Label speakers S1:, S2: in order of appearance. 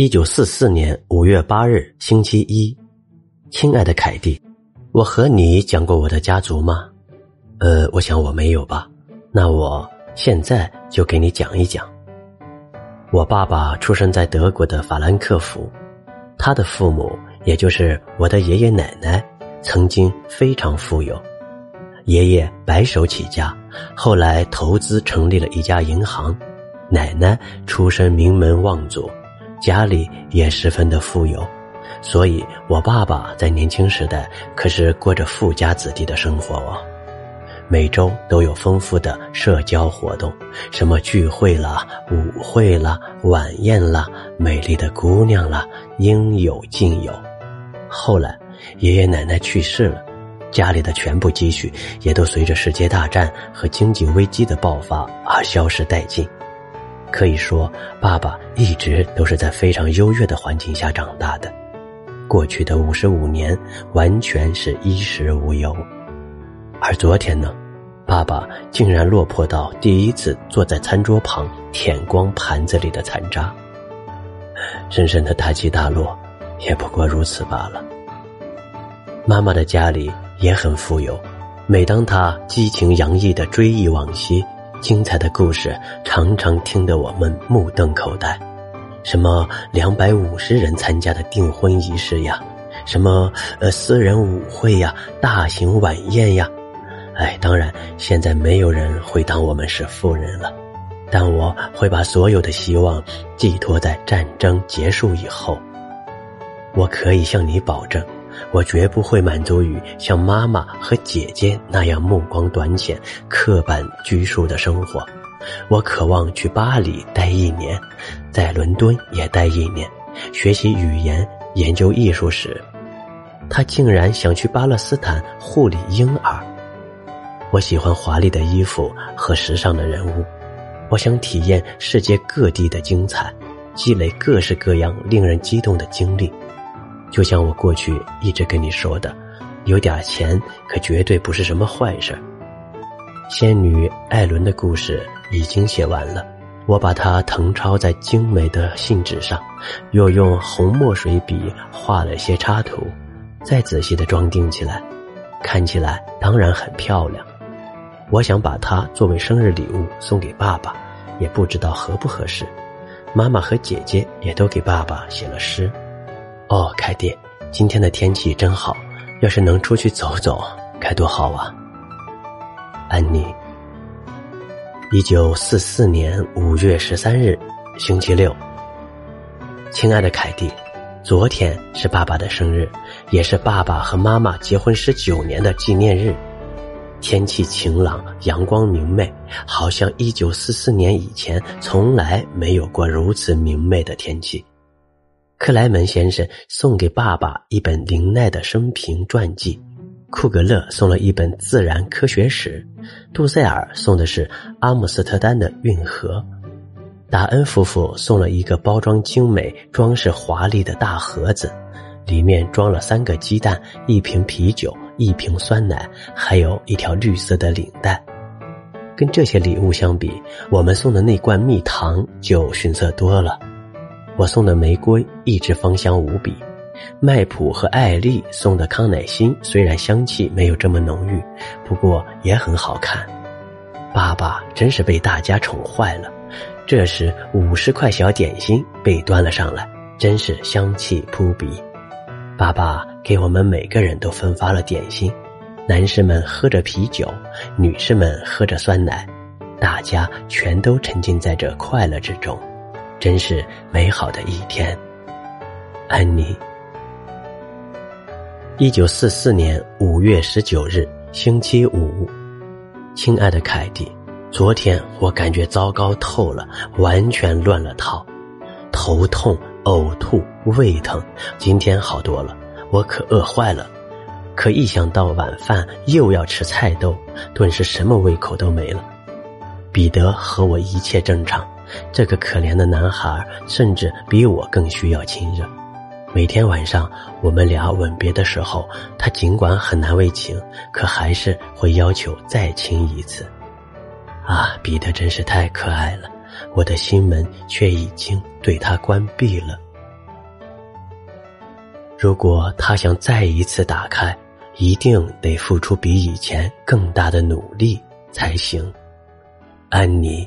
S1: 一九四四年五月八日，星期一。亲爱的凯蒂，我和你讲过我的家族吗？呃，我想我没有吧。那我现在就给你讲一讲。我爸爸出生在德国的法兰克福，他的父母，也就是我的爷爷奶奶，曾经非常富有。爷爷白手起家，后来投资成立了一家银行。奶奶出身名门望族。家里也十分的富有，所以我爸爸在年轻时代可是过着富家子弟的生活哦。每周都有丰富的社交活动，什么聚会啦、舞会啦、晚宴啦，美丽的姑娘啦，应有尽有。后来爷爷奶奶去世了，家里的全部积蓄也都随着世界大战和经济危机的爆发而消失殆尽。可以说，爸爸一直都是在非常优越的环境下长大的。过去的五十五年，完全是衣食无忧。而昨天呢，爸爸竟然落魄到第一次坐在餐桌旁舔光盘子里的残渣。深深的大起大落，也不过如此罢了。妈妈的家里也很富有，每当她激情洋溢的追忆往昔。精彩的故事常常听得我们目瞪口呆，什么两百五十人参加的订婚仪式呀，什么呃私人舞会呀，大型晚宴呀，哎，当然现在没有人会当我们是富人了，但我会把所有的希望寄托在战争结束以后。我可以向你保证。我绝不会满足于像妈妈和姐姐那样目光短浅、刻板拘束的生活。我渴望去巴黎待一年，在伦敦也待一年，学习语言、研究艺术史。他竟然想去巴勒斯坦护理婴儿。我喜欢华丽的衣服和时尚的人物。我想体验世界各地的精彩，积累各式各样令人激动的经历。就像我过去一直跟你说的，有点钱可绝对不是什么坏事。仙女艾伦的故事已经写完了，我把它誊抄在精美的信纸上，又用红墨水笔画了些插图，再仔细的装订起来，看起来当然很漂亮。我想把它作为生日礼物送给爸爸，也不知道合不合适。妈妈和姐姐也都给爸爸写了诗。哦，凯蒂，今天的天气真好，要是能出去走走，该多好啊！安妮，一九四四年五月十三日，星期六。亲爱的凯蒂，昨天是爸爸的生日，也是爸爸和妈妈结婚十九年的纪念日。天气晴朗，阳光明媚，好像一九四四年以前从来没有过如此明媚的天气。克莱门先生送给爸爸一本林奈的生平传记，库格勒送了一本自然科学史，杜塞尔送的是阿姆斯特丹的运河，达恩夫妇送了一个包装精美、装饰华丽的大盒子，里面装了三个鸡蛋、一瓶啤酒、一瓶酸奶，还有一条绿色的领带。跟这些礼物相比，我们送的那罐蜜糖就逊色多了。我送的玫瑰一直芳香无比，麦普和艾丽送的康乃馨虽然香气没有这么浓郁，不过也很好看。爸爸真是被大家宠坏了。这时五十块小点心被端了上来，真是香气扑鼻。爸爸给我们每个人都分发了点心，男士们喝着啤酒，女士们喝着酸奶，大家全都沉浸在这快乐之中。真是美好的一天，安妮。一九四四年五月十九日，星期五，亲爱的凯蒂，昨天我感觉糟糕透了，完全乱了套，头痛、呕吐、胃疼。今天好多了，我可饿坏了。可一想到晚饭又要吃菜豆，顿时什么胃口都没了。彼得和我一切正常。这个可怜的男孩甚至比我更需要亲热。每天晚上我们俩吻别的时候，他尽管很难为情，可还是会要求再亲一次。啊，彼得真是太可爱了，我的心门却已经对他关闭了。如果他想再一次打开，一定得付出比以前更大的努力才行。安妮。